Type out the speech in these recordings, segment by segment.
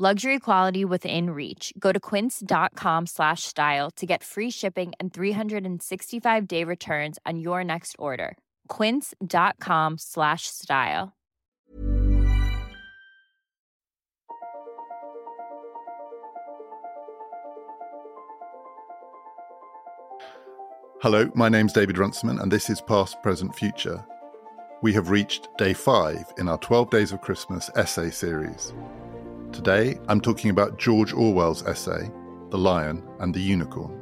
Luxury quality within reach. Go to quince.com slash style to get free shipping and 365 day returns on your next order. Quince.com slash style. Hello, my name's David Runciman, and this is Past, Present, Future. We have reached day five in our 12 Days of Christmas essay series. Today, I'm talking about George Orwell's essay, The Lion and the Unicorn.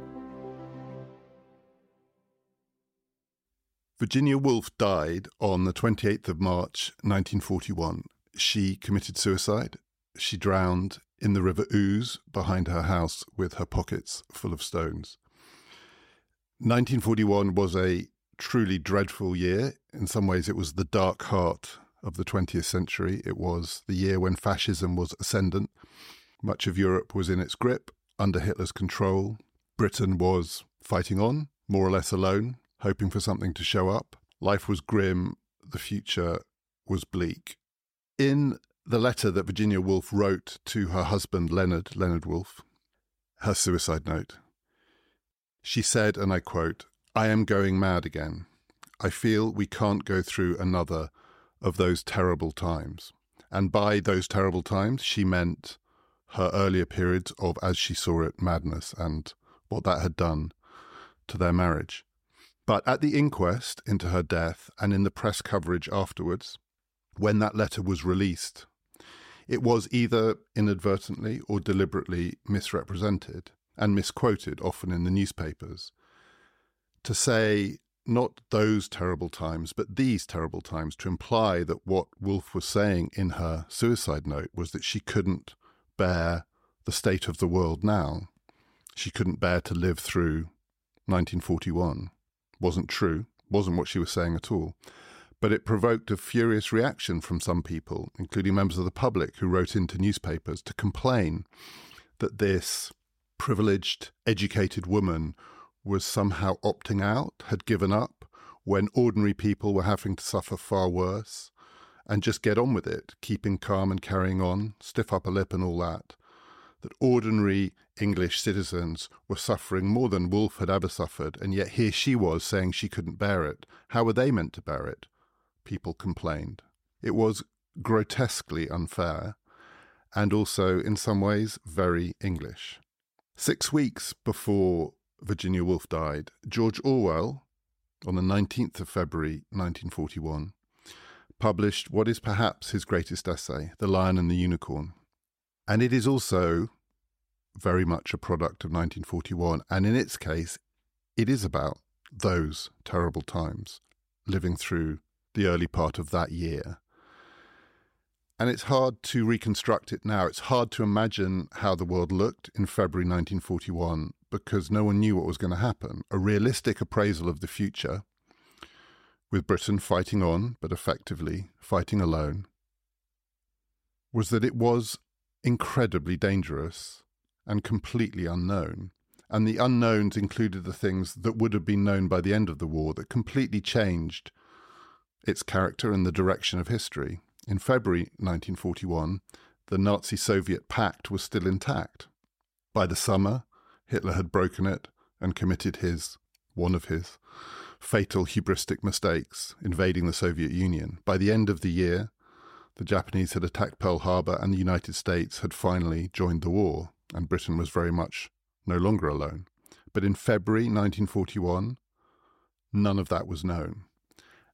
Virginia Woolf died on the 28th of March 1941. She committed suicide. She drowned in the River Ouse behind her house with her pockets full of stones. 1941 was a truly dreadful year. In some ways, it was the dark heart of the 20th century. It was the year when fascism was ascendant. Much of Europe was in its grip under Hitler's control. Britain was fighting on, more or less alone, hoping for something to show up. Life was grim, the future was bleak. In the letter that Virginia Woolf wrote to her husband, Leonard, Leonard Woolf, her suicide note, she said, and I quote, I am going mad again. I feel we can't go through another of those terrible times. And by those terrible times, she meant her earlier periods of, as she saw it, madness and what that had done to their marriage. But at the inquest into her death and in the press coverage afterwards, when that letter was released, it was either inadvertently or deliberately misrepresented and misquoted, often in the newspapers, to say not those terrible times, but these terrible times, to imply that what Woolf was saying in her suicide note was that she couldn't bear the state of the world now. She couldn't bear to live through 1941. Wasn't true, wasn't what she was saying at all. But it provoked a furious reaction from some people, including members of the public who wrote into newspapers to complain that this privileged, educated woman was somehow opting out, had given up, when ordinary people were having to suffer far worse, and just get on with it, keeping calm and carrying on, stiff upper lip and all that. That ordinary English citizens were suffering more than Woolf had ever suffered, and yet here she was saying she couldn't bear it. How were they meant to bear it? People complained. It was grotesquely unfair, and also, in some ways, very English. Six weeks before Virginia Woolf died, George Orwell, on the 19th of February 1941, published what is perhaps his greatest essay, The Lion and the Unicorn. And it is also very much a product of 1941. And in its case, it is about those terrible times, living through the early part of that year. And it's hard to reconstruct it now. It's hard to imagine how the world looked in February 1941 because no one knew what was going to happen. A realistic appraisal of the future, with Britain fighting on, but effectively fighting alone, was that it was incredibly dangerous and completely unknown. And the unknowns included the things that would have been known by the end of the war that completely changed its character and the direction of history. In February 1941, the Nazi Soviet pact was still intact. By the summer, Hitler had broken it and committed his, one of his, fatal hubristic mistakes, invading the Soviet Union. By the end of the year, the Japanese had attacked Pearl Harbor and the United States had finally joined the war, and Britain was very much no longer alone. But in February 1941, none of that was known.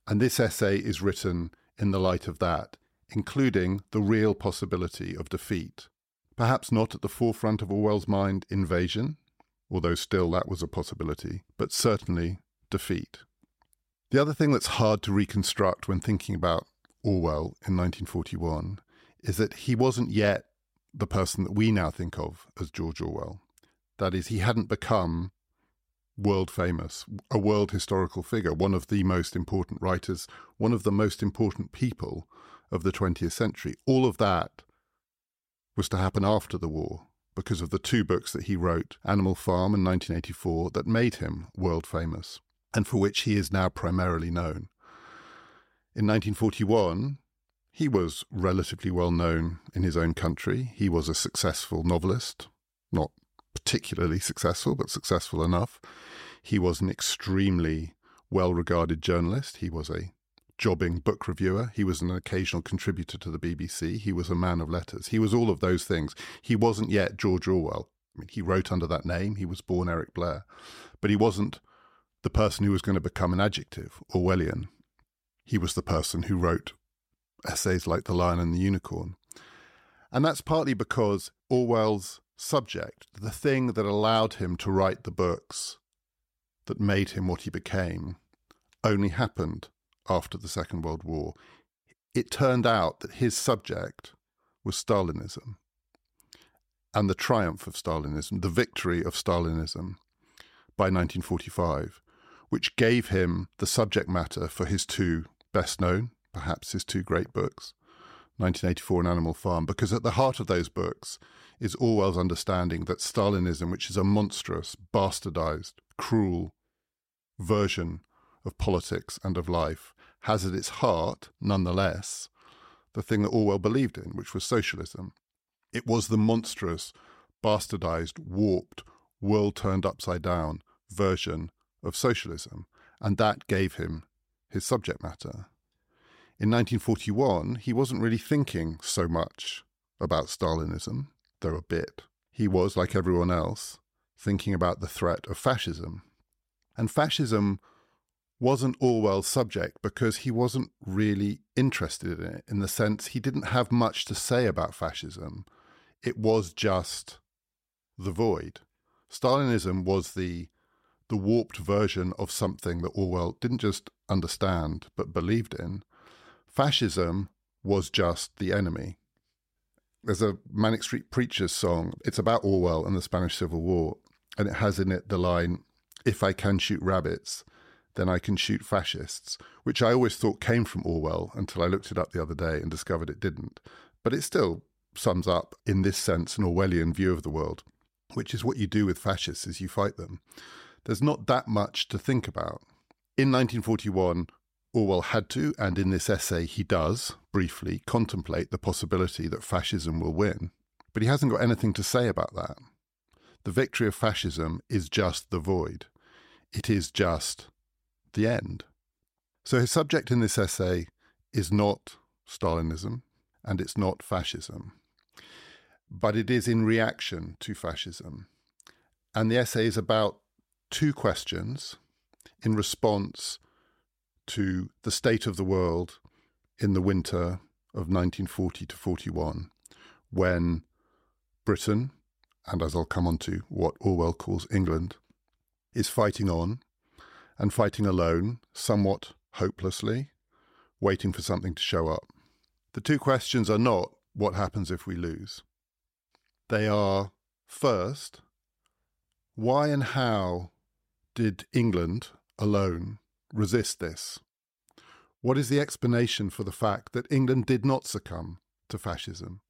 And this essay is written in the light of that including the real possibility of defeat. Perhaps not at the forefront of Orwell's mind invasion, although still that was a possibility, but certainly defeat. The other thing that's hard to reconstruct when thinking about Orwell in 1941 is that he wasn't yet the person that we now think of as George Orwell. That is, he hadn't become world famous, a world historical figure, one of the most important writers, one of the most important people of the 20th century. All of that was to happen after the war because of the two books that he wrote, Animal Farm in 1984, that made him world famous and for which he is now primarily known. In 1941, he was relatively well known in his own country. He was a successful novelist, not particularly successful, but successful enough. He was an extremely well regarded journalist. He was a jobbing book reviewer. He was an occasional contributor to the BBC. He was a man of letters. He was all of those things. He wasn't yet George Orwell. I mean, he wrote under that name. He was born Eric Blair. But he wasn't the person who was going to become an adjective, Orwellian. He was the person who wrote essays like The Lion and the Unicorn. And that's partly because Orwell's subject, the thing that allowed him to write the books that made him what he became, only happened after the Second World War. It turned out that his subject was Stalinism and the triumph of Stalinism, the victory of Stalinism by 1945, which gave him the subject matter for his two best known, perhaps his two great books, 1984 and Animal Farm, because at the heart of those books is Orwell's understanding that Stalinism, which is a monstrous, bastardized, cruel version of politics and of life, has at its heart, nonetheless, the thing that Orwell believed in, which was socialism. It was the monstrous, bastardized, warped, world turned upside down version of socialism, and that gave him his subject matter. In 1941, he wasn't really thinking so much about Stalinism though a bit, he was, like everyone else, thinking about the threat of fascism. And fascism wasn't Orwell's subject because he wasn't really interested in it, in the sense he didn't have much to say about fascism. It was just the void. Stalinism was the the warped version of something that Orwell didn't just understand but believed in. Fascism was just the enemy. There's a Manic Street Preachers song. It's about Orwell and the Spanish Civil War, and it has in it the line, "If I can shoot rabbits, then I can shoot fascists," which I always thought came from Orwell until I looked it up the other day and discovered it didn't. But it still sums up, in this sense, an Orwellian view of the world, which is what you do with fascists is you fight them. There's not that much to think about. In 1941, Orwell had to, and in this essay he does, briefly, contemplate the possibility that fascism will win. But he hasn't got anything to say about that. The victory of fascism is just the void, it is just the end. So his subject in this essay is not Stalinism and it's not fascism, but it is in reaction to fascism. And the essay is about two questions in response to the state of the world in the winter of 1940 to 41, when Britain, and as I'll come on to, what Orwell calls England, is fighting on and fighting alone, somewhat hopelessly, waiting for something to show up. The two questions are not what happens if we lose. They are first, why and how did England alone resist this? What is the explanation for the fact that England did not succumb to fascism?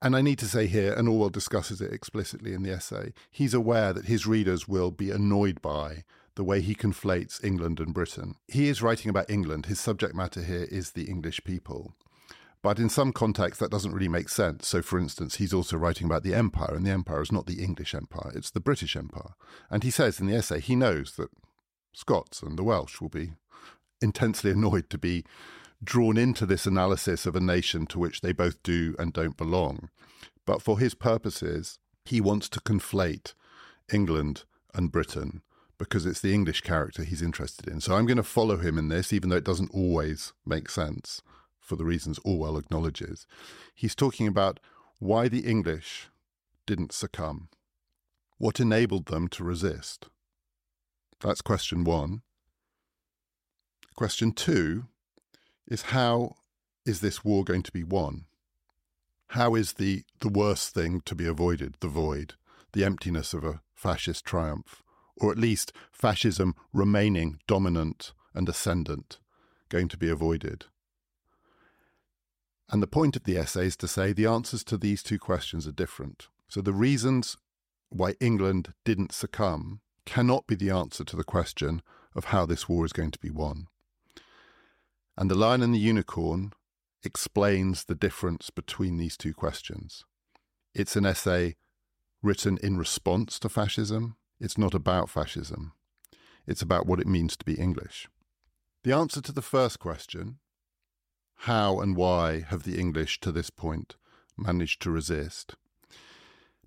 And I need to say here, and Orwell discusses it explicitly in the essay, he's aware that his readers will be annoyed by the way he conflates England and Britain. He is writing about England. His subject matter here is the English people. But in some contexts, that doesn't really make sense. So, for instance, he's also writing about the empire, and the empire is not the English empire, it's the British empire. And he says in the essay, he knows that Scots and the Welsh will be intensely annoyed to be drawn into this analysis of a nation to which they both do and don't belong. But for his purposes, he wants to conflate England and Britain because it's the English character he's interested in. So I'm going to follow him in this, even though it doesn't always make sense for the reasons Orwell acknowledges. He's talking about why the English didn't succumb, what enabled them to resist. That's question one. Question two is how is this war going to be won? How is the, the worst thing to be avoided, the void, the emptiness of a fascist triumph, or at least fascism remaining dominant and ascendant, going to be avoided. And the point of the essay is to say the answers to these two questions are different. So the reasons why England didn't succumb cannot be the answer to the question of how this war is going to be won. And The Lion and the Unicorn explains the difference between these two questions. It's an essay written in response to fascism. It's not about fascism. It's about what it means to be English. The answer to the first question, how and why have the English to this point managed to resist,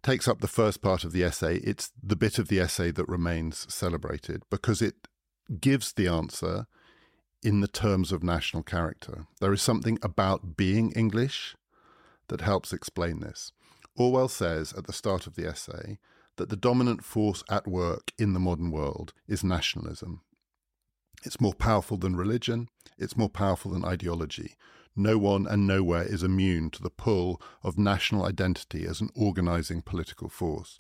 takes up the first part of the essay. It's the bit of the essay that remains celebrated because it gives the answer in the terms of national character. There is something about being English that helps explain this. Orwell says at the start of the essay that the dominant force at work in the modern world is nationalism. It's more powerful than religion, it's more powerful than ideology. No one and nowhere is immune to the pull of national identity as an organizing political force.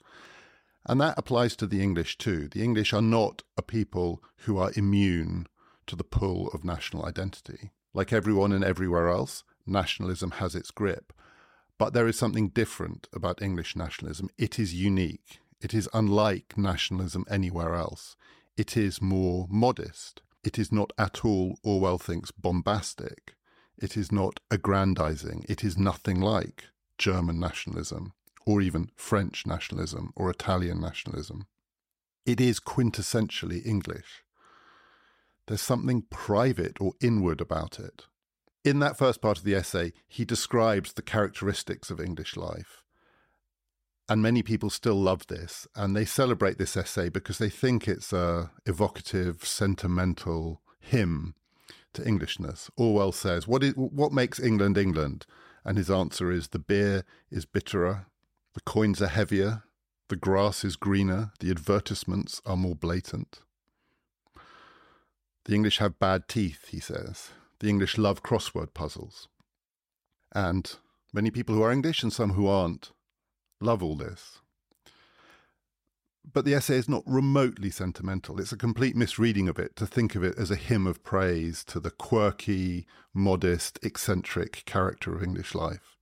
And that applies to the English too. The English are not a people who are immune to the pull of national identity. Like everyone and everywhere else, nationalism has its grip. But there is something different about English nationalism. It is unique. It is unlike nationalism anywhere else. It is more modest. It is not at all, Orwell thinks, bombastic. It is not aggrandizing. It is nothing like German nationalism or even French nationalism or Italian nationalism. It is quintessentially English. There's something private or inward about it. In that first part of the essay, he describes the characteristics of English life. And many people still love this, and they celebrate this essay because they think it's a evocative, sentimental hymn to Englishness. Orwell says, "What is what makes England England?" And his answer is, "The beer is bitterer, the coins are heavier, the grass is greener, the advertisements are more blatant." The English have bad teeth, he says. The English love crossword puzzles. And many people who are English and some who aren't love all this. But the essay is not remotely sentimental. It's a complete misreading of it to think of it as a hymn of praise to the quirky, modest, eccentric character of English life.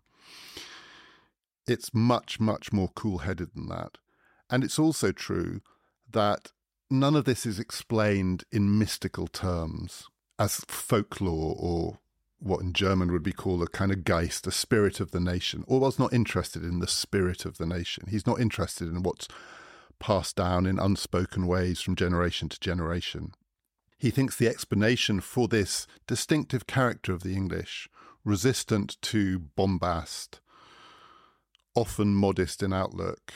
It's much, much more cool headed than that. And it's also true that none of this is explained in mystical terms as folklore or what in German would be called a kind of Geist, a spirit of the nation. Orwell's not interested in the spirit of the nation. He's not interested in what's passed down in unspoken ways from generation to generation. He thinks the explanation for this distinctive character of the English, resistant to bombast, often modest in outlook,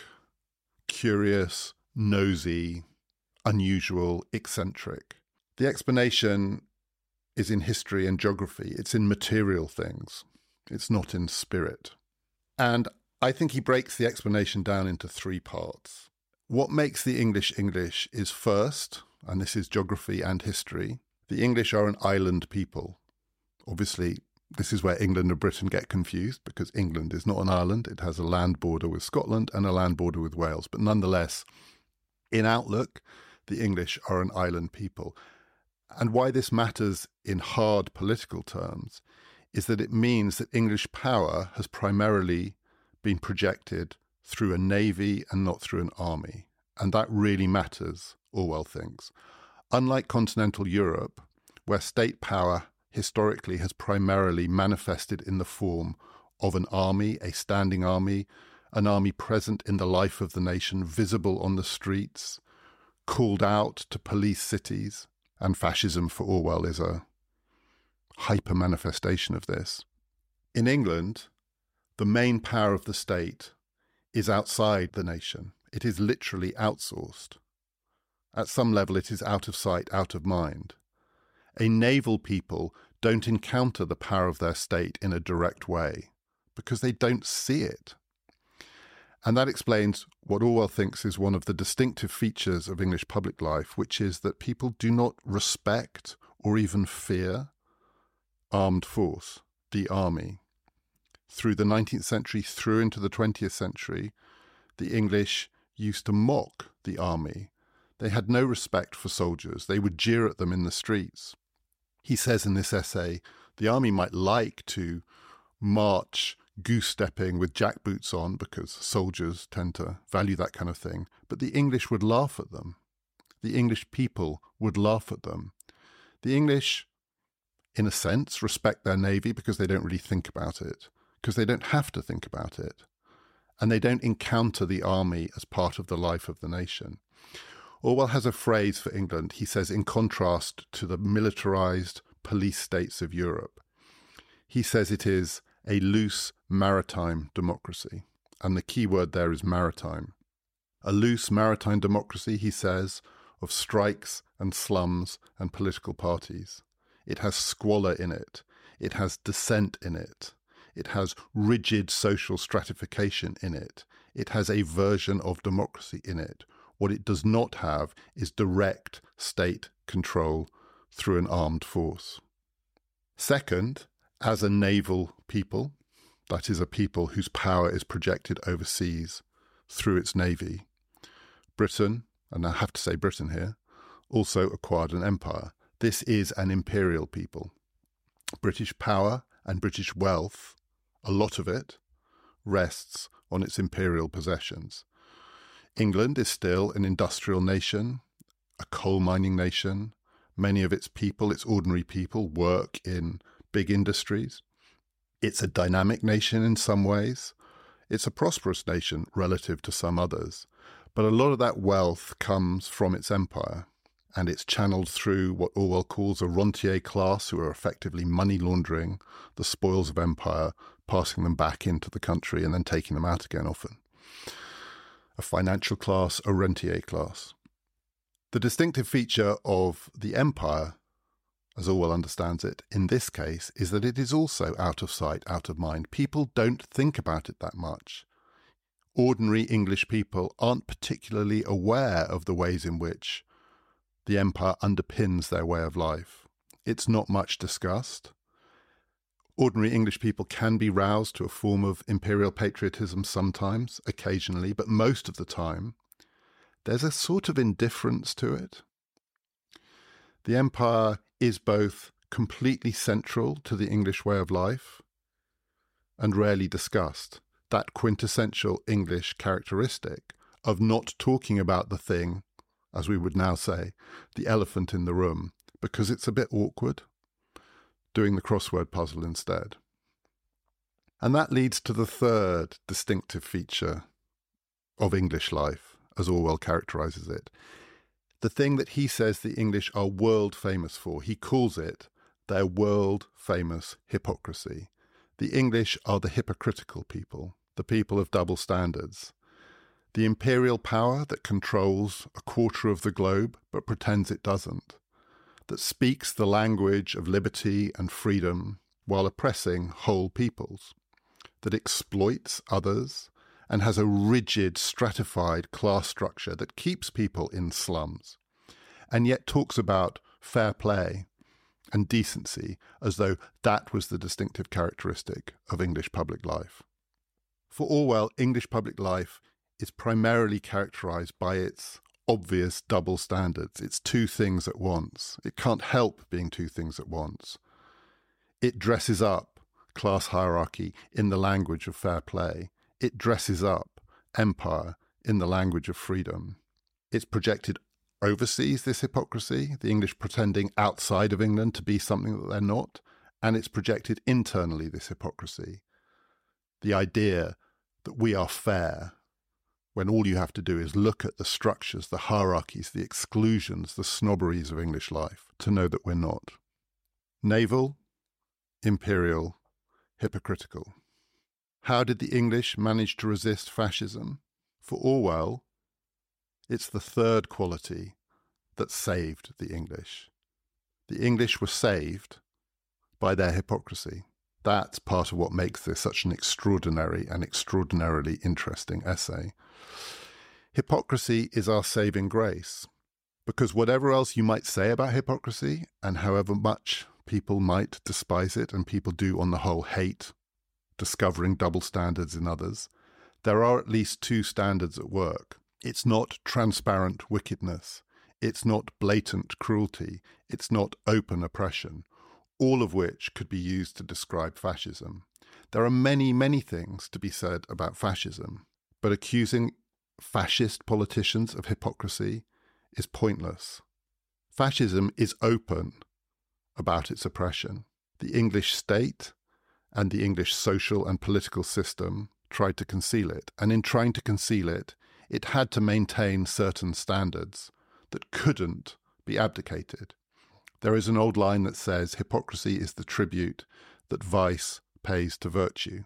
curious, nosy, unusual, eccentric. The explanation is in history and geography, it's in material things, it's not in spirit. And I think he breaks the explanation down into three parts. What makes the English English is first, and this is geography and history, the English are an island people. Obviously, this is where England and Britain get confused because England is not an island. It has a land border with Scotland and a land border with Wales. But nonetheless, in outlook, the English are an island people. And why this matters in hard political terms is that it means that English power has primarily been projected through a navy and not through an army. And that really matters, Orwell thinks. Unlike continental Europe, where state power historically has primarily manifested in the form of an army, a standing army, an army present in the life of the nation, visible on the streets, called out to police cities, and fascism for Orwell is a hyper manifestation of this. In England, the main power of the state is outside the nation. It is literally outsourced. At some level, it is out of sight, out of mind. A naval people don't encounter the power of their state in a direct way because they don't see it. And that explains what Orwell thinks is one of the distinctive features of English public life, which is that people do not respect or even fear armed force, the army. Through the 19th century, through into the 20th century, the English used to mock the army. They had no respect for soldiers. They would jeer at them in the streets. He says in this essay the army might like to march goose stepping with jack boots on because soldiers tend to value that kind of thing, but the English would laugh at them. The English people would laugh at them. The English, in a sense, respect their navy because they don't really think about it, because they don't have to think about it, and they don't encounter the army as part of the life of the nation. Orwell has a phrase for England. He says, in contrast to the militarized police states of Europe, he says it is a loose maritime democracy. And the key word there is maritime. A loose maritime democracy, he says, of strikes and slums and political parties. It has squalor in it. It has dissent in it. It has rigid social stratification in it. It has a version of democracy in it what it does not have is direct state control through an armed force. Second, as a naval people, that is, a people whose power is projected overseas through its navy, Britain, and I have to say Britain here, also acquired an empire. This is an imperial people. British power and British wealth, a lot of it, rests on its imperial possessions. England is still an industrial nation, a coal mining nation. Many of its people, its ordinary people, work in big industries. It's a dynamic nation in some ways. It's a prosperous nation relative to some others. But a lot of that wealth comes from its empire, and it's channeled through what Orwell calls a rentier class, who are effectively money laundering the spoils of empire, passing them back into the country and then taking them out again often a financial class, a rentier class. The distinctive feature of the empire, as Orwell understands it, in this case, is that it is also out of sight, out of mind. People don't think about it that much. Ordinary English people aren't particularly aware of the ways in which the empire underpins their way of life. It's not much discussed ordinary English people can be roused to a form of imperial patriotism sometimes, occasionally, but most of the time, there's a sort of indifference to it. The empire is both completely central to the English way of life and rarely discussed. That quintessential English characteristic of not talking about the thing, as we would now say, the elephant in the room, because it's a bit awkward doing the crossword puzzle instead. And that leads to the third distinctive feature of English life, as Orwell characterizes it. The thing that he says the English are world famous for, he calls it their world famous hypocrisy. The English are the hypocritical people, the people of double standards. The imperial power that controls a quarter of the globe but pretends it doesn't that speaks the language of liberty and freedom while oppressing whole peoples, that exploits others and has a rigid, stratified class structure that keeps people in slums, and yet talks about fair play and decency as though that was the distinctive characteristic of English public life. For Orwell, English public life is primarily characterized by its obvious double standards. It's two things at once. It can't help being two things at once. It dresses up class hierarchy in the language of fair play. It dresses up empire in the language of freedom. It's projected overseas, this hypocrisy, the English pretending outside of England to be something that they're not, and it's projected internally, this hypocrisy. The idea that we are fair when all you have to do is look at the structures, the hierarchies, the exclusions, the snobberies of English life to know that we're not. Naval, imperial, hypocritical. How did the English manage to resist fascism? For Orwell, it's the third quality that saved the English. The English were saved by their hypocrisy. That's part of what makes this such an extraordinary and extraordinarily interesting essay. Hypocrisy is our saving grace. Because whatever else you might say about hypocrisy, and however much people might despise it, and people do on the whole hate discovering double standards in others, there are at least two standards at work. It's not transparent wickedness, it's not blatant cruelty, it's not open oppression, all of which could be used to describe fascism. There are many, many things to be said about fascism, but accusing fascist politicians of hypocrisy is pointless. Fascism is open about its oppression. The English state and the English social and political system tried to conceal it, and in trying to conceal it, it had to maintain certain standards that couldn't be abdicated. There is an old line that says hypocrisy is the tribute that vice pays to virtue,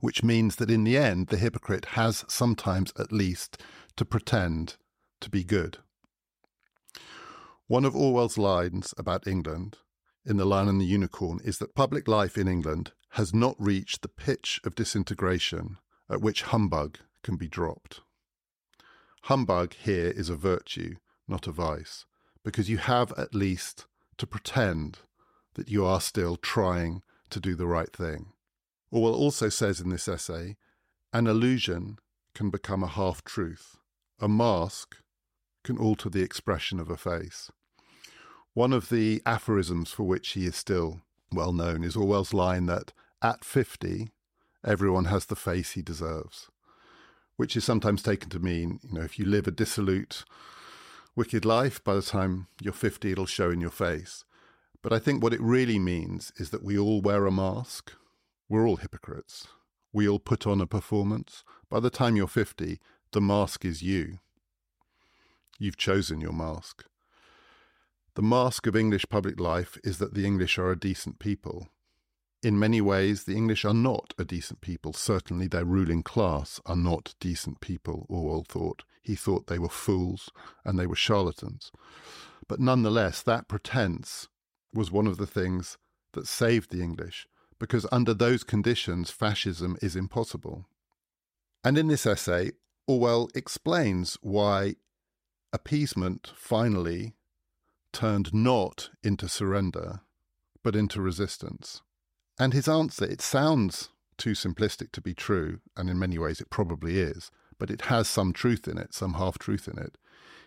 which means that in the end, the hypocrite has sometimes at least to pretend to be good. One of Orwell's lines about England in The Lion and the Unicorn is that public life in England has not reached the pitch of disintegration at which humbug can be dropped. Humbug here is a virtue, not a vice, because you have at least to pretend that you are still trying to do the right thing. Orwell also says in this essay an illusion can become a half truth, a mask can alter the expression of a face. One of the aphorisms for which he is still well known is Orwell's line that at 50, everyone has the face he deserves, which is sometimes taken to mean, you know, if you live a dissolute, wicked life, by the time you're 50, it'll show in your face. But I think what it really means is that we all wear a mask. We're all hypocrites. We all put on a performance. By the time you're 50, the mask is you. You've chosen your mask. The mask of English public life is that the English are a decent people. In many ways, the English are not a decent people. Certainly, their ruling class are not decent people, Orwell thought. He thought they were fools and they were charlatans. But nonetheless, that pretense was one of the things that saved the English, because under those conditions, fascism is impossible. And in this essay, Orwell explains why appeasement finally turned not into surrender, but into resistance. And his answer, it sounds too simplistic to be true, and in many ways it probably is, but it has some truth in it, some half truth in it.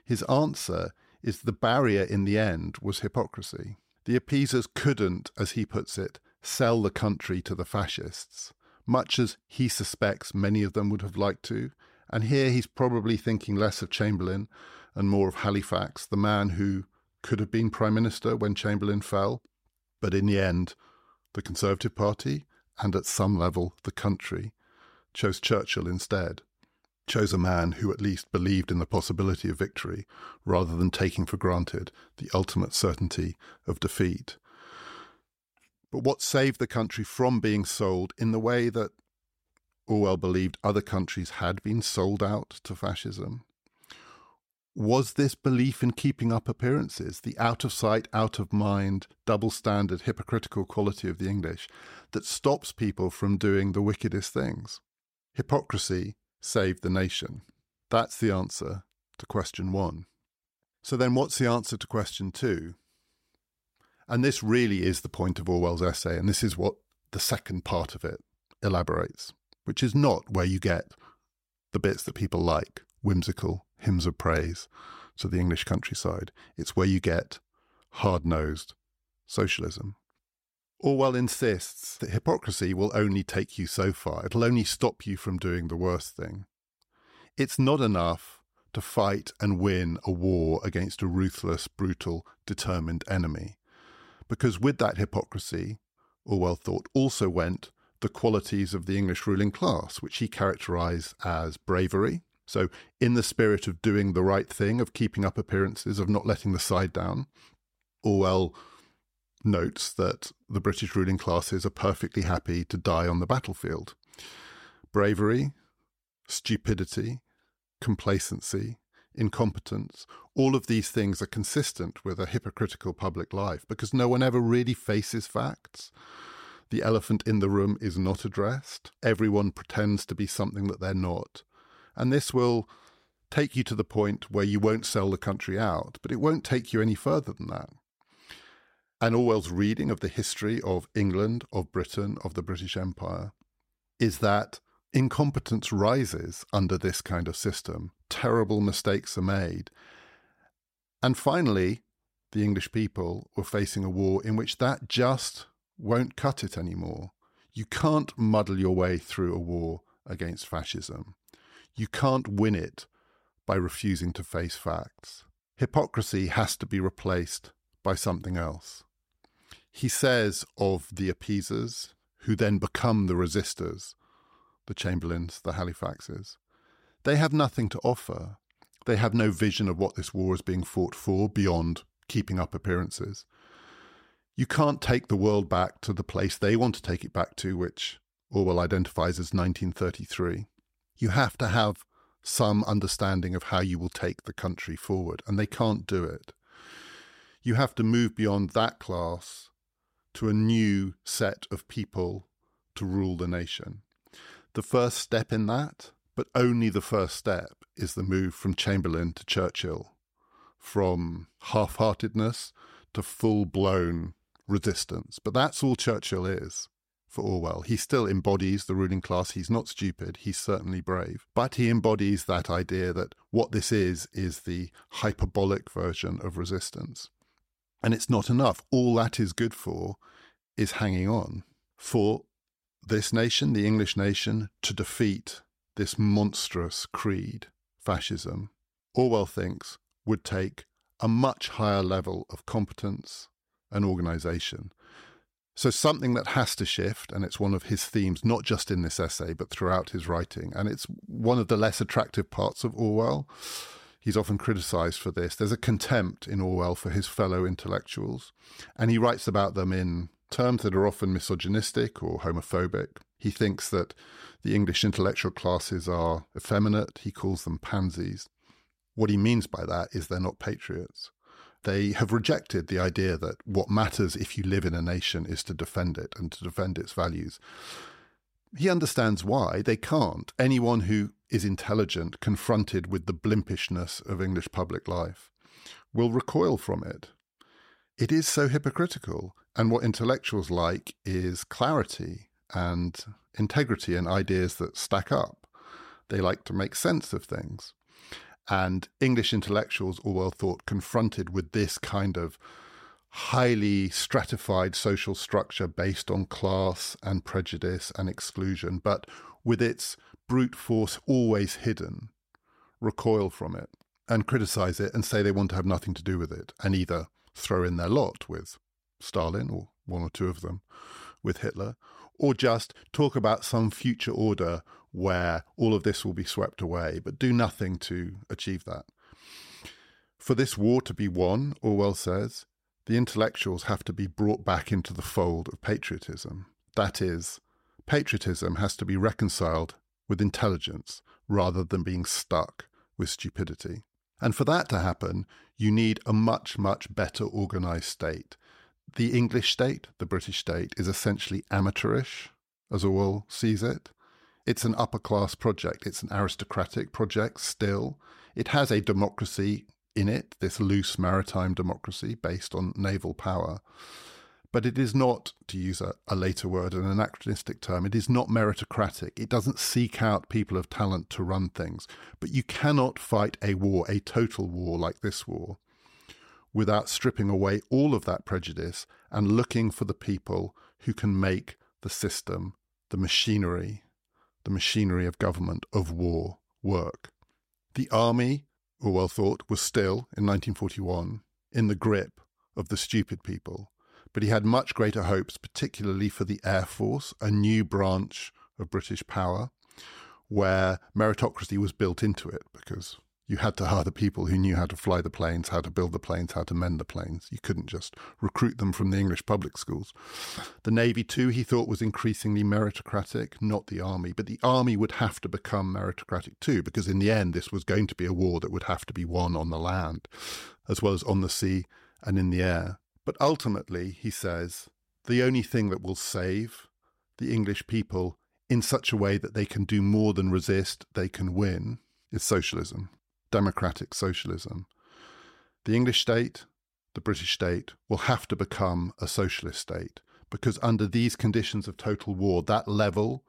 His answer is the barrier in the end was hypocrisy. The appeasers couldn't, as he puts it, sell the country to the fascists, much as he suspects many of them would have liked to. And here he's probably thinking less of Chamberlain and more of Halifax, the man who could have been Prime Minister when Chamberlain fell, but in the end, the Conservative Party and at some level the country chose Churchill instead, chose a man who at least believed in the possibility of victory rather than taking for granted the ultimate certainty of defeat. But what saved the country from being sold in the way that Orwell believed other countries had been sold out to fascism was this belief in keeping up appearances, the out of sight, out of mind, double standard, hypocritical quality of the English that stops people from doing the wickedest things. Hypocrisy saved the nation. That's the answer to question one. So then, what's the answer to question two? And this really is the point of Orwell's essay, and this is what the second part of it elaborates, which is not where you get the bits that people like, whimsical, hymns of praise to the English countryside. It's where you get hard nosed socialism. Orwell insists that hypocrisy will only take you so far, it'll only stop you from doing the worst thing. It's not enough to fight and win a war against a ruthless, brutal, determined enemy. Because with that hypocrisy, Orwell thought, also went the qualities of the English ruling class, which he characterized as bravery, so, in the spirit of doing the right thing, of keeping up appearances, of not letting the side down, Orwell notes that the British ruling classes are perfectly happy to die on the battlefield. Bravery, stupidity, complacency, incompetence, all of these things are consistent with a hypocritical public life because no one ever really faces facts. The elephant in the room is not addressed. Everyone pretends to be something that they're not. And this will take you to the point where you won't sell the country out, but it won't take you any further than that. And Orwell's reading of the history of England, of Britain, of the British Empire is that incompetence rises under this kind of system. Terrible mistakes are made. And finally, the English people were facing a war in which that just won't cut it anymore. You can't muddle your way through a war against fascism. You can't win it by refusing to face facts. Hypocrisy has to be replaced by something else. He says of the appeasers, who then become the resistors, the Chamberlains, the Halifaxes, they have nothing to offer. They have no vision of what this war is being fought for beyond keeping up appearances. You can't take the world back to the place they want to take it back to, which Orwell identifies as 1933. You have to have some understanding of how you will take the country forward, and they can't do it. You have to move beyond that class to a new set of people to rule the nation. The first step in that, but only the first step, is the move from Chamberlain to Churchill, from half heartedness to full blown resistance. But that's all Churchill is for Orwell. He still embodies the ruling class. He's not stupid. He's certainly brave. But he embodies that idea that what this is, is the hyperbolic version of resistance. And it's not enough. All that is good for is hanging on for this nation, the English nation, to defeat this monstrous creed, fascism. Orwell thinks would take a much higher level of competence and organization. So, something that has to shift, and it's one of his themes, not just in this essay, but throughout his writing. And it's one of the less attractive parts of Orwell. He's often criticized for this. There's a contempt in Orwell for his fellow intellectuals, and he writes about them in terms that are often misogynistic or homophobic. He thinks that the English intellectual classes are effeminate. He calls them pansies. What he means by that is they're not patriots. They have rejected the idea that what matters if you live in a nation is to defend it and to defend its values. He understands why they can't. Anyone who is intelligent, confronted with the blimpishness of English public life, will recoil from it. It is so hypocritical, and what intellectuals like is clarity and integrity and ideas that stack up. They like to make sense of things. And English intellectuals, Orwell thought, confronted with this kind of highly stratified social structure based on class and prejudice and exclusion, but with its brute force always hidden, recoil from it and criticize it and say they want to have nothing to do with it and either throw in their lot with Stalin or one or two of them with Hitler, or just talk about some future order where all of this will be swept away, but do nothing to achieve that. For this war to be won, Orwell says, the intellectuals have to be brought back into the fold of patriotism. That is, patriotism has to be reconciled with intelligence rather than being stuck with stupidity. And for that to happen, you need a much, much better organized state. The English state, the British state, is essentially amateurish, as Orwell sees it. It's an upper class project, it's an aristocratic project still. It has a democracy in it, this loose maritime democracy based on naval power. But it is not, to use a, a, later word, an anachronistic term, it is not meritocratic. It doesn't seek out people of talent to run things. But you cannot fight a war, a total war like this war, without stripping away all of that prejudice and looking for the people who can make the system, the machinery, the machinery of government, of war, work. The army, Orwell thought, was still, in 1941, in the grip of the stupid people but he had much greater hopes, particularly for the Air Force, a new branch of British power, where meritocracy was built into it because you had to hire the people who knew how to fly the planes, how to build the planes, how to mend the planes. You couldn't just recruit them from the English public schools. The Navy, too, he thought was increasingly meritocratic, not the Army. But the Army would have to become meritocratic too, because in the end, this was going to be a war that would have to be won on the land, as well as on the sea and in the air. But ultimately, he says, the only thing that will save the English people in such a way that they can do more than resist, they can win, is socialism, democratic socialism. The English state, the British state, will have to become a socialist state because, under these conditions of total war, that level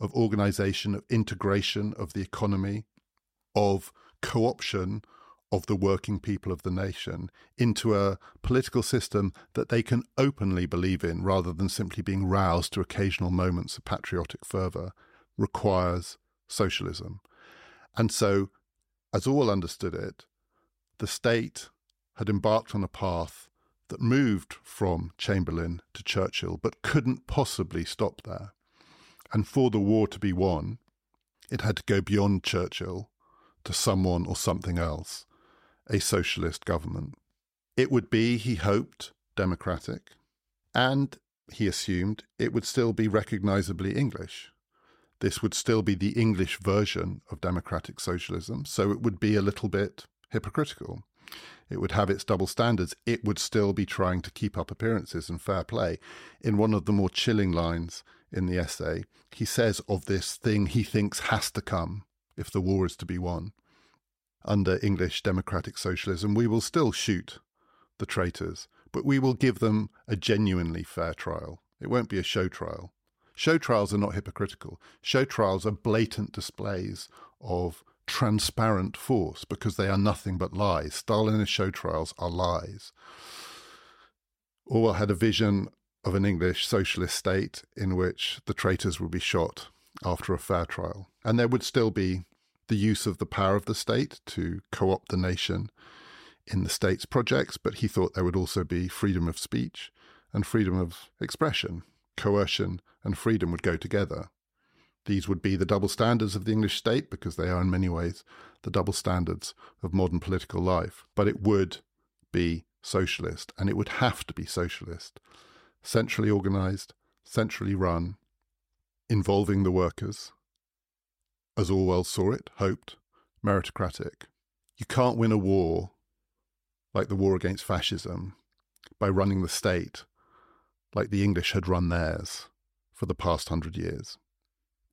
of organization, of integration of the economy, of co option of the working people of the nation into a political system that they can openly believe in rather than simply being roused to occasional moments of patriotic fervour requires socialism. And so, as all understood it, the state had embarked on a path that moved from Chamberlain to Churchill, but couldn't possibly stop there. And for the war to be won, it had to go beyond Churchill to someone or something else a socialist government. It would be, he hoped, democratic, and he assumed it would still be recognizably English. This would still be the English version of democratic socialism, so it would be a little bit hypocritical. It would have its double standards. It would still be trying to keep up appearances and fair play. In one of the more chilling lines in the essay, he says of this thing he thinks has to come if the war is to be won under English democratic socialism, we will still shoot the traitors, but we will give them a genuinely fair trial. It won't be a show trial. Show trials are not hypocritical. Show trials are blatant displays of transparent force because they are nothing but lies. Stalinist show trials are lies. Orwell had a vision of an English socialist state in which the traitors would be shot after a fair trial. And there would still be the use of the power of the state to co opt the nation in the state's projects, but he thought there would also be freedom of speech and freedom of expression. Coercion and freedom would go together. These would be the double standards of the English state, because they are in many ways the double standards of modern political life. But it would be socialist, and it would have to be socialist. Centrally organized, centrally run, involving the workers, as Orwell saw it, hoped, meritocratic. You can't win a war like the war against fascism by running the state like the English had run theirs for the past hundred years.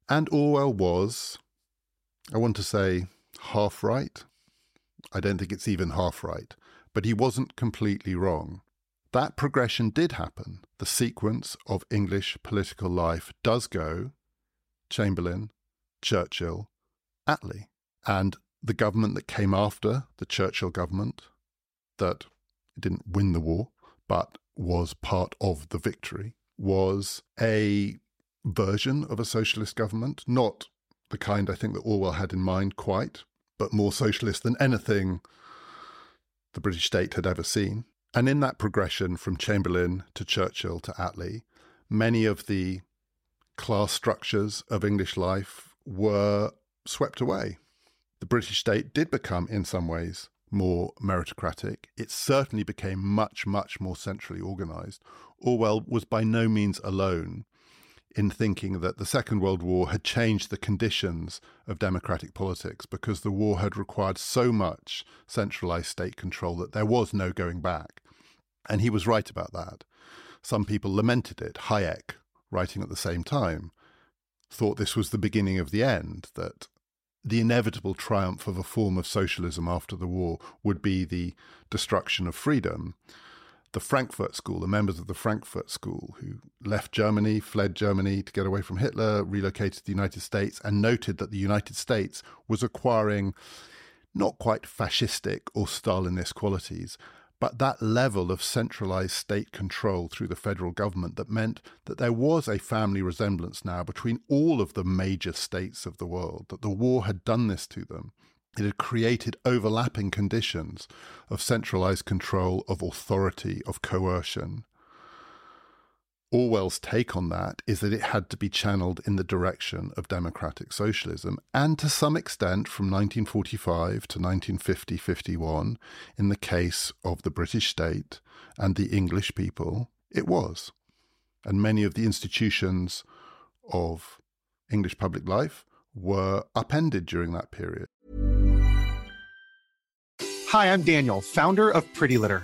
And Orwell was, I want to say, half right. I don't think it's even half right, but he wasn't completely wrong. That progression did happen. The sequence of English political life does go Chamberlain, Churchill, Attlee. And the government that came after the Churchill government, that didn't win the war, but was part of the victory, was a version of a socialist government, not the kind I think that Orwell had in mind quite, but more socialist than anything the British state had ever seen. And in that progression from Chamberlain to Churchill to Attlee, many of the class structures of English life were swept away. The British state did become, in some ways, more meritocratic. It certainly became much, much more centrally organized. Orwell was by no means alone in thinking that the Second World War had changed the conditions of democratic politics because the war had required so much centralized state control that there was no going back. And he was right about that. Some people lamented it. Hayek, writing at the same time, thought this was the beginning of the end, that the inevitable triumph of a form of socialism after the war would be the destruction of freedom. The Frankfurt School, the members of the Frankfurt School who left Germany, fled Germany to get away from Hitler, relocated to the United States, and noted that the United States was acquiring not quite fascistic or Stalinist qualities, but that level of centralized state control through the federal government that meant that there was a family resemblance now between all of the major states of the world, that the war had done this to them. It had created overlapping conditions of centralized control, of authority, of coercion. Orwell's take on that is that it had to be channeled in the direction of democratic socialism, and to some extent from 1945 to 1950 51, in the case of the British state and the English people, it was. And many of the institutions of English public life were upended during that period. Hi, I'm Daniel, founder of Pretty Litter.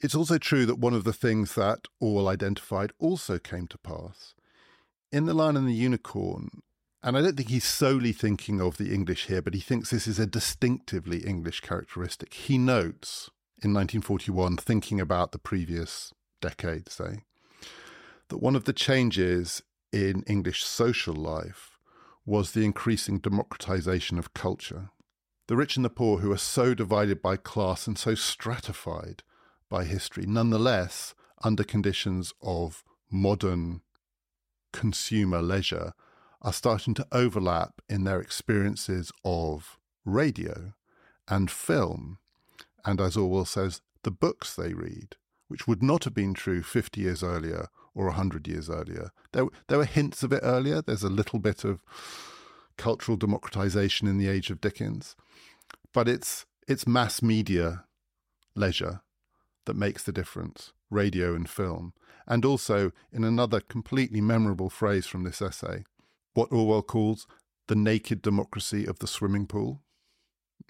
It's also true that one of the things that Orwell identified also came to pass. In The Lion and the Unicorn, and I don't think he's solely thinking of the English here, but he thinks this is a distinctively English characteristic. He notes in 1941, thinking about the previous decade, say, that one of the changes in English social life was the increasing democratization of culture. The rich and the poor, who are so divided by class and so stratified by history, nonetheless, under conditions of modern consumer leisure, are starting to overlap in their experiences of radio and film, and as Orwell says, the books they read, which would not have been true 50 years earlier or 100 years earlier. There, there were hints of it earlier. There's a little bit of cultural democratization in the age of Dickens, but it's, it's mass media leisure that makes the difference radio and film. And also, in another completely memorable phrase from this essay, what Orwell calls the naked democracy of the swimming pool,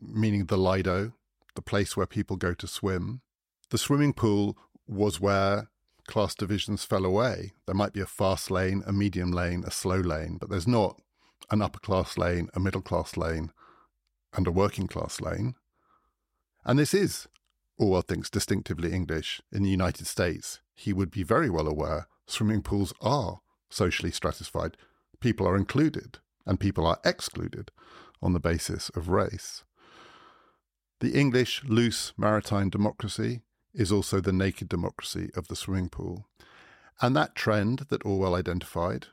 meaning the Lido, the place where people go to swim. The swimming pool was where class divisions fell away. There might be a fast lane, a medium lane, a slow lane, but there's not an upper class lane, a middle class lane, and a working class lane. And this is, Orwell thinks, distinctively English. In the United States, he would be very well aware swimming pools are socially stratified. People are included and people are excluded on the basis of race. The English loose maritime democracy is also the naked democracy of the swimming pool. And that trend that Orwell identified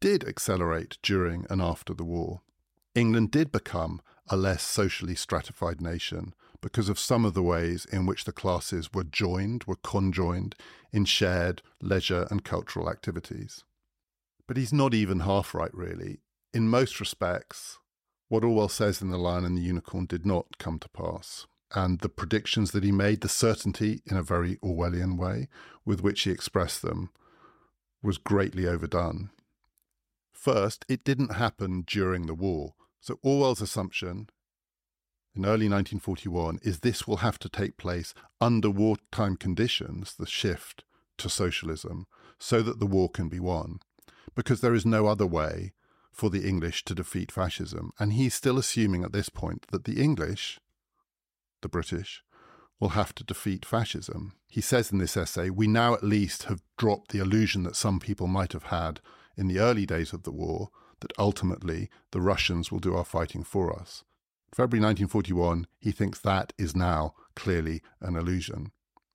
did accelerate during and after the war. England did become a less socially stratified nation because of some of the ways in which the classes were joined, were conjoined in shared leisure and cultural activities. But he's not even half right, really. In most respects, what Orwell says in The Lion and the Unicorn did not come to pass. And the predictions that he made, the certainty in a very Orwellian way with which he expressed them, was greatly overdone. First, it didn't happen during the war. So Orwell's assumption in early 1941 is this will have to take place under wartime conditions, the shift to socialism, so that the war can be won, because there is no other way for the English to defeat fascism. And he's still assuming at this point that the English, the British, will have to defeat fascism. He says in this essay, we now at least have dropped the illusion that some people might have had in the early days of the war that ultimately the Russians will do our fighting for us. February 1941, he thinks that is now clearly an illusion.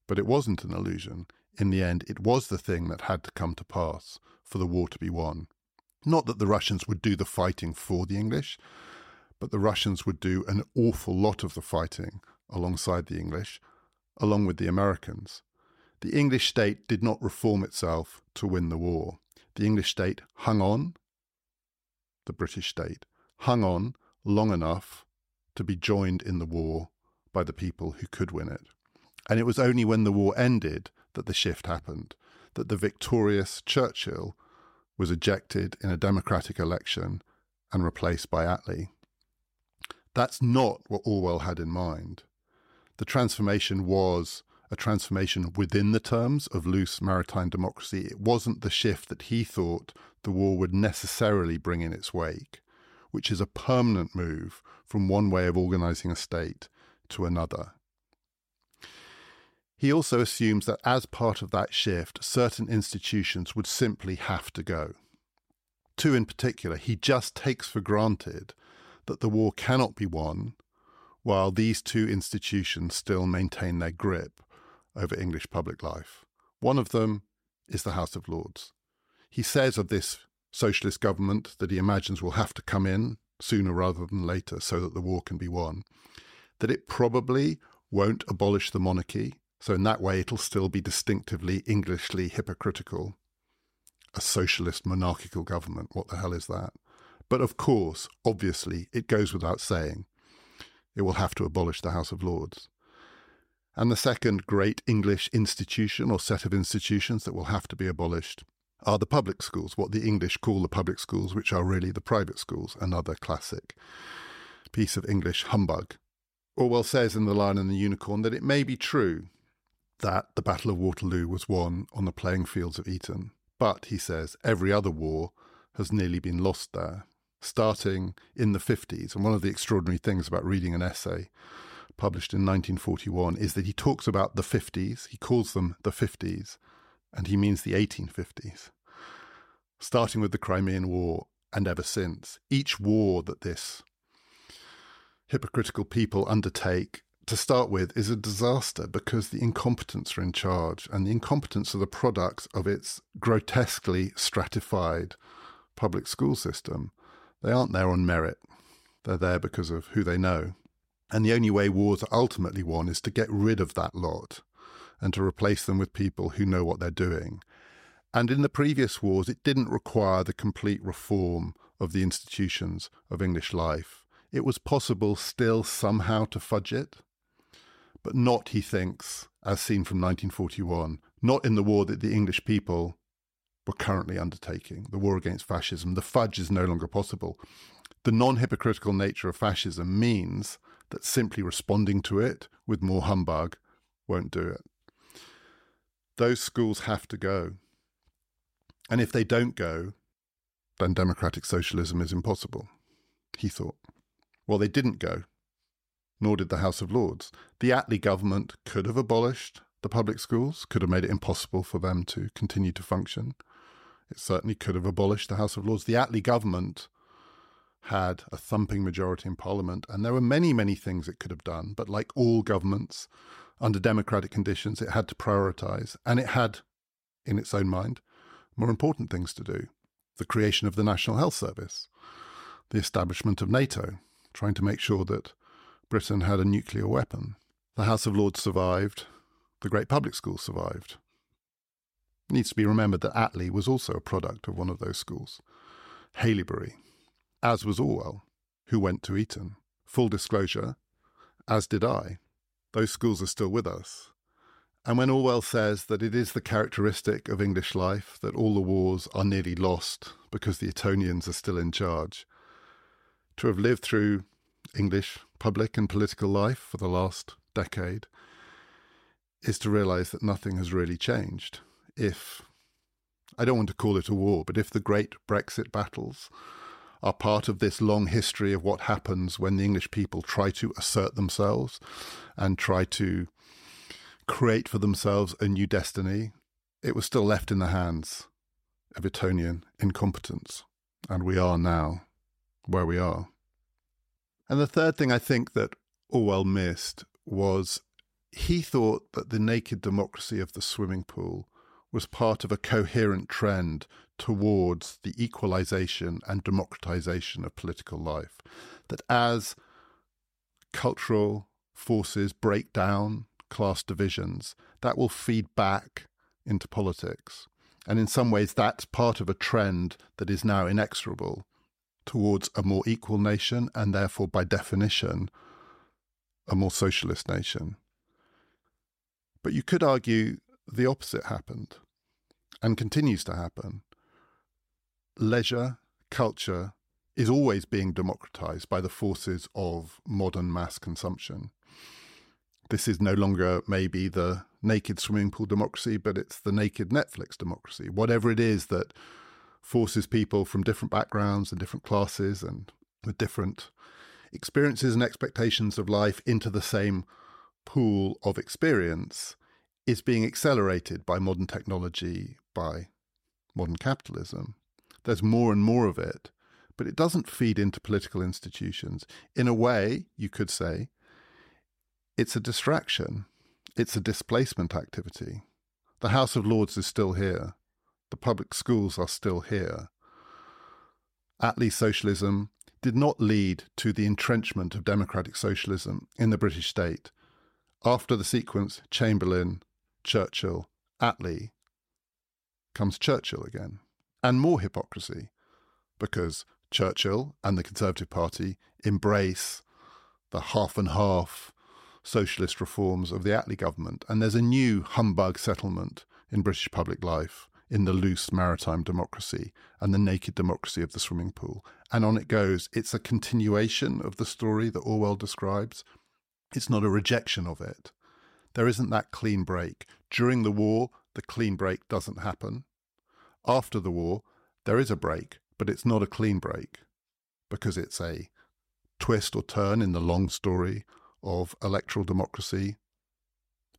But it wasn't an illusion. In the end, it was the thing that had to come to pass for the war to be won. Not that the Russians would do the fighting for the English, but the Russians would do an awful lot of the fighting alongside the English, along with the Americans. The English state did not reform itself to win the war. The English state hung on, the British state hung on long enough to be joined in the war by the people who could win it. And it was only when the war ended that the shift happened, that the victorious Churchill was ejected in a democratic election and replaced by Attlee. That's not what Orwell had in mind. The transformation was a transformation within the terms of loose maritime democracy. It wasn't the shift that he thought the war would necessarily bring in its wake, which is a permanent move from one way of organizing a state to another. He also assumes that as part of that shift, certain institutions would simply have to go. Two in particular, he just takes for granted that the war cannot be won while these two institutions still maintain their grip over English public life. One of them is the House of Lords. He says of this socialist government that he imagines will have to come in sooner rather than later so that the war can be won. that it probably won't abolish the monarchy. So, in that way, it'll still be distinctively Englishly hypocritical. A socialist monarchical government. What the hell is that? But of course, obviously, it goes without saying, it will have to abolish the House of Lords. And the second great English institution or set of institutions that will have to be abolished are the public schools, what the English call the public schools, which are really the private schools, another classic piece of English humbug. Orwell says in The Lion and the Unicorn that it may be true that the Battle of Waterloo was won on the playing fields of Eton, but, he says, every other war has nearly been lost there, starting in the 50s. And one of the extraordinary things about reading an essay published in 1941 is that he talks about the 50s, he calls them the 50s, and he means the 1850s, starting with the Crimean War and ever since. Each war that this hypocritical people undertake to start with is a disaster because the incompetents are in charge and the incompetents are the products of its grotesquely stratified public school system. They aren't there on merit. They're there because of who they know. And the only way wars are ultimately won is to get rid of that lot and to replace them with people who know what they're doing. And in the previous wars, it didn't require the complete reform of the institutions of English life. It was possible still somehow to fudge it, but not, he thinks, as seen from 1941, not in the war that the English people were currently undertaking, the war against fascism. The fudge is no longer possible. The non hypocritical nature of fascism means that simply responding to it with more humbug won't do it. Those schools have to go. And if they don't go, then democratic socialism is impossible, he thought. Well, they didn't go, nor did the House of Lords. The Attlee government could have abolished the public schools, could have made it impossible for them to continue to function. It certainly could have abolished the House of Lords. The Attlee government had a thumping majority in Parliament, and there were many, many things it could have done. But like all governments, under democratic conditions, it had to prioritise, and it had, in its own mind, more important things to do. The creation of the National Health Service, the establishment of NATO, trying to make sure that Britain had a nuclear weapon. The House of Lords survived, the great public schools survived. It needs to be remembered that Attlee was also a product of one of those schools, Haileybury, as was Orwell, who went to Eton. Full disclosure, as did I. Those schools are still with us. And when Orwell says that it is the characteristic of English life that all the wars are nearly lost because the Etonians are still in charge, to have lived through English public and political life for the last decade is to realize that nothing has really changed. If, I don't want to call it a war, but if the great Brexit battles are part of this long history of what happens when the English people try to assert themselves and try to create for themselves a new destiny, it was still left in the hands of Etonian incompetence. And we are now where we are. And the third thing I think that Orwell missed was he thought that the naked democracy of the swimming pool was part of a coherent trend towards the equalization and democratization of political life. That as cultural forces break down class divisions, that will feed back into politics. And in some ways, that's part of a trend that is now inexorable towards a more equal nation and therefore, by definition, a more socialist nation. But you could argue the opposite happened and continues to happen. Leisure, culture is always being democratized by the forces of modern mass consumption. This is no longer maybe the naked swimming pool democracy, but it's the naked Netflix democracy. Whatever it is that forces people from different backgrounds and different classes and with different experiences and expectations of life into the same pool of experience is being accelerated by modern technology, by modern capitalism. There's more and more of it, but it doesn't feed into political institutions. In a way, you could say, it's a distraction, it's a displacement activity. The House of Lords is still here, the public schools are still here. Attlee socialism did not lead to the entrenchment of democratic socialism in the British state. After the sequence Chamberlain, Churchill, Attlee, comes Churchill again. And more hypocrisy, because Churchill and the Conservative Party embrace the half and half socialist reforms of the Attlee government. And there's a new humbug settlement in British public life in the loose maritime democracy and the naked democracy of the swimming pool. And on it goes. It's a continuation of the story that Orwell describes. It's not a rejection of it. There isn't that clean break. During the war, the clean break doesn't happen. After the war, there is a break, but it's not a clean break because it's a twist or turn in the long story of electoral democracy,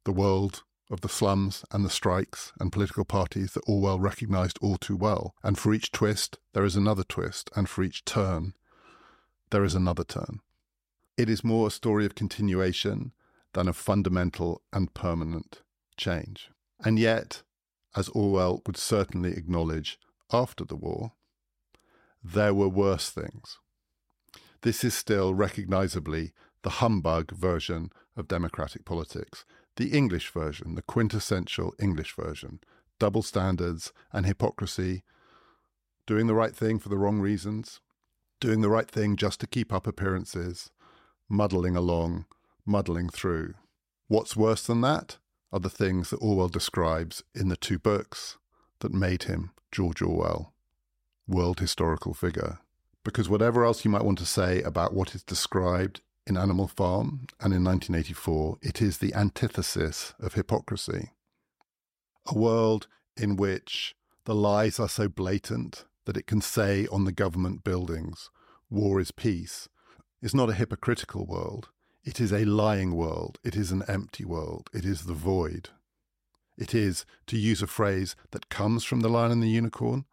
the world of the slums and the strikes and political parties that Orwell recognised all too well. And for each twist, there is another twist, and for each turn, there is another turn. It is more a story of continuation than of fundamental and permanent change. And yet, as Orwell would certainly acknowledge after the war, there were worse things. This is still recognisably the humbug version of democratic politics, the English version, the quintessential English version, double standards and hypocrisy, doing the right thing for the wrong reasons, doing the right thing just to keep up appearances, muddling along, muddling through. What's worse than that are the things that Orwell describes in the two books that made him George Orwell, world historical figure. Because whatever else you might want to say about what is described in Animal Farm and in 1984, it is the antithesis of hypocrisy. A world in which the lies are so blatant that it can say on the government buildings, war is peace, is not a hypocritical world. It is a lying world. It is an empty world. It is the void. It is, to use a phrase that comes from The Lion and the Unicorn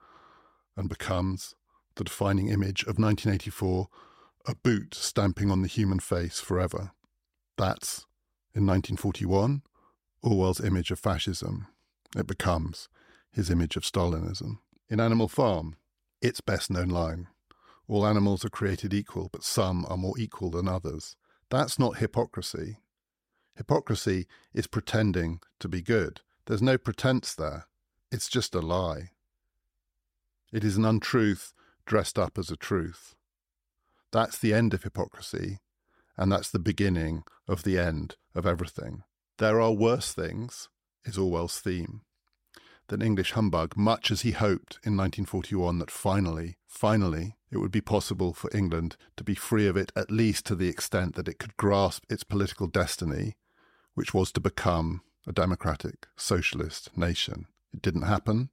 and becomes the defining image of 1984 a boot stamping on the human face forever. That's, in 1941, Orwell's image of fascism. It becomes his image of Stalinism. In Animal Farm, its best known line all animals are created equal, but some are more equal than others. That's not hypocrisy. Hypocrisy is pretending to be good. There's no pretense there. It's just a lie. It is an untruth dressed up as a truth. That's the end of hypocrisy, and that's the beginning of the end of everything. There are worse things, is Orwell's theme, than English humbug, much as he hoped in 1941 that finally, finally, it would be possible for England to be free of it, at least to the extent that it could grasp its political destiny, which was to become a democratic, socialist nation. It didn't happen.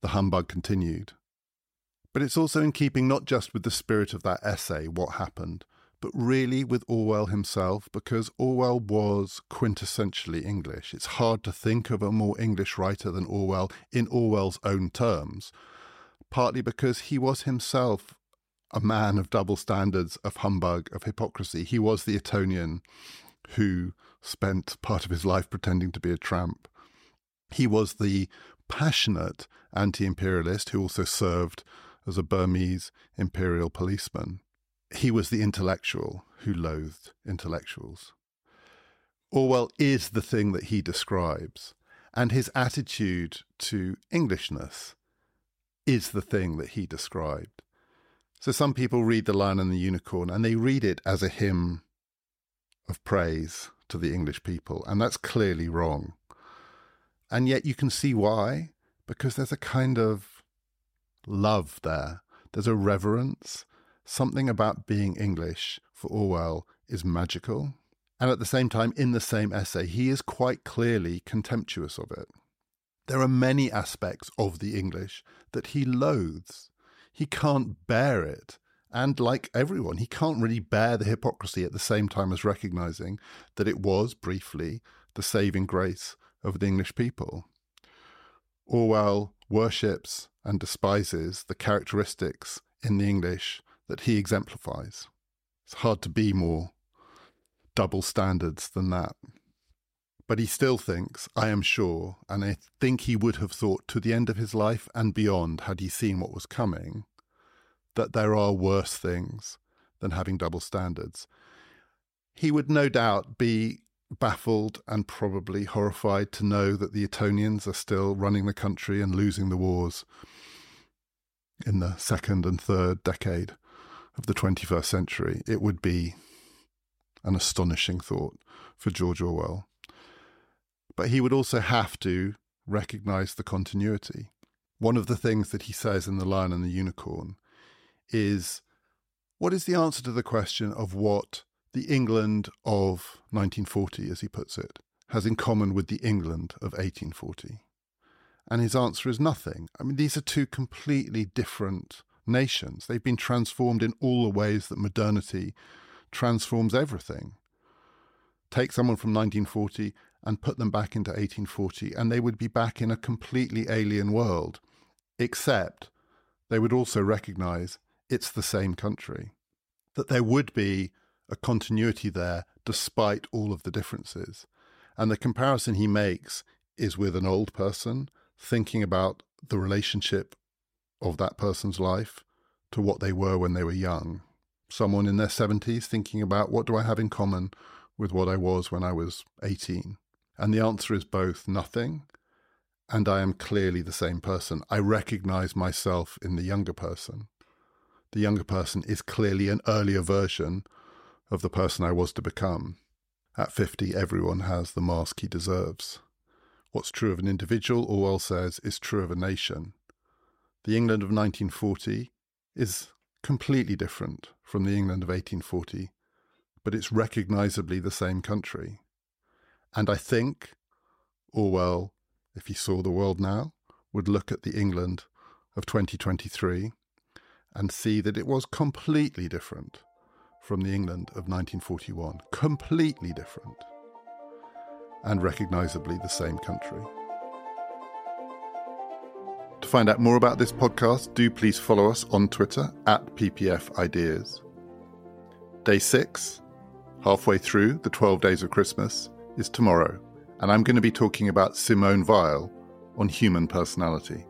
The humbug continued. But it's also in keeping not just with the spirit of that essay, What Happened, but really with Orwell himself, because Orwell was quintessentially English. It's hard to think of a more English writer than Orwell in Orwell's own terms, partly because he was himself a man of double standards, of humbug, of hypocrisy. He was the Etonian who spent part of his life pretending to be a tramp. He was the passionate anti imperialist who also served as a Burmese imperial policeman. He was the intellectual who loathed intellectuals. Orwell is the thing that he describes, and his attitude to Englishness is the thing that he described. So some people read The Lion and the Unicorn and they read it as a hymn of praise to the English people, and that's clearly wrong. And yet you can see why, because there's a kind of love there. There's a reverence. Something about being English for Orwell is magical. And at the same time, in the same essay, he is quite clearly contemptuous of it. There are many aspects of the English that he loathes. He can't bear it. And like everyone, he can't really bear the hypocrisy at the same time as recognizing that it was briefly the saving grace of the English people. Orwell worships and despises the characteristics in the English that he exemplifies. It's hard to be more double standards than that. But he still thinks, I am sure, and I think he would have thought to the end of his life and beyond had he seen what was coming, that there are worse things than having double standards. He would no doubt be baffled and probably horrified to know that the Etonians are still running the country and losing the wars in the second and third decade of the 21st century. It would be an astonishing thought for George Orwell. But he would also have to recognize the continuity. One of the things that he says in The Lion and the Unicorn is what is the answer to the question of what the England of 1940, as he puts it, has in common with the England of 1840? And his answer is nothing. I mean, these are two completely different nations. They've been transformed in all the ways that modernity transforms everything. Take someone from 1940 and put them back into 1840, and they would be back in a completely alien world, except they would also recognize it's the same country, that there would be a continuity there despite all of the differences. And the comparison he makes is with an old person thinking about the relationship of that person's life to what they were when they were young. Someone in their 70s thinking about what do I have in common with what I was when I was 18? And the answer is both nothing and I am clearly the same person. I recognize myself in the younger person. The younger person is clearly an earlier version of the person I was to become. At 50, everyone has the mask he deserves. What's true of an individual, Orwell says, is true of a nation. The England of 1940 is completely different from the England of 1840, but it's recognizably the same country. And I think oh, Orwell, if he saw the world now, would look at the England of 2023 and see that it was completely different from the England of 1941. Completely different. And recognizably the same country. To find out more about this podcast, do please follow us on Twitter at PPF Ideas. Day six, halfway through the 12 days of Christmas, is tomorrow, and I'm going to be talking about Simone Weil on human personality.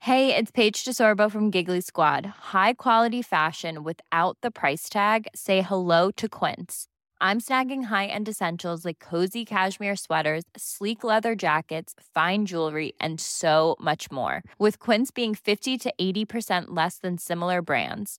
Hey, it's Paige DeSorbo from Giggly Squad. High quality fashion without the price tag? Say hello to Quince. I'm snagging high end essentials like cozy cashmere sweaters, sleek leather jackets, fine jewelry, and so much more. With Quince being 50 to 80% less than similar brands.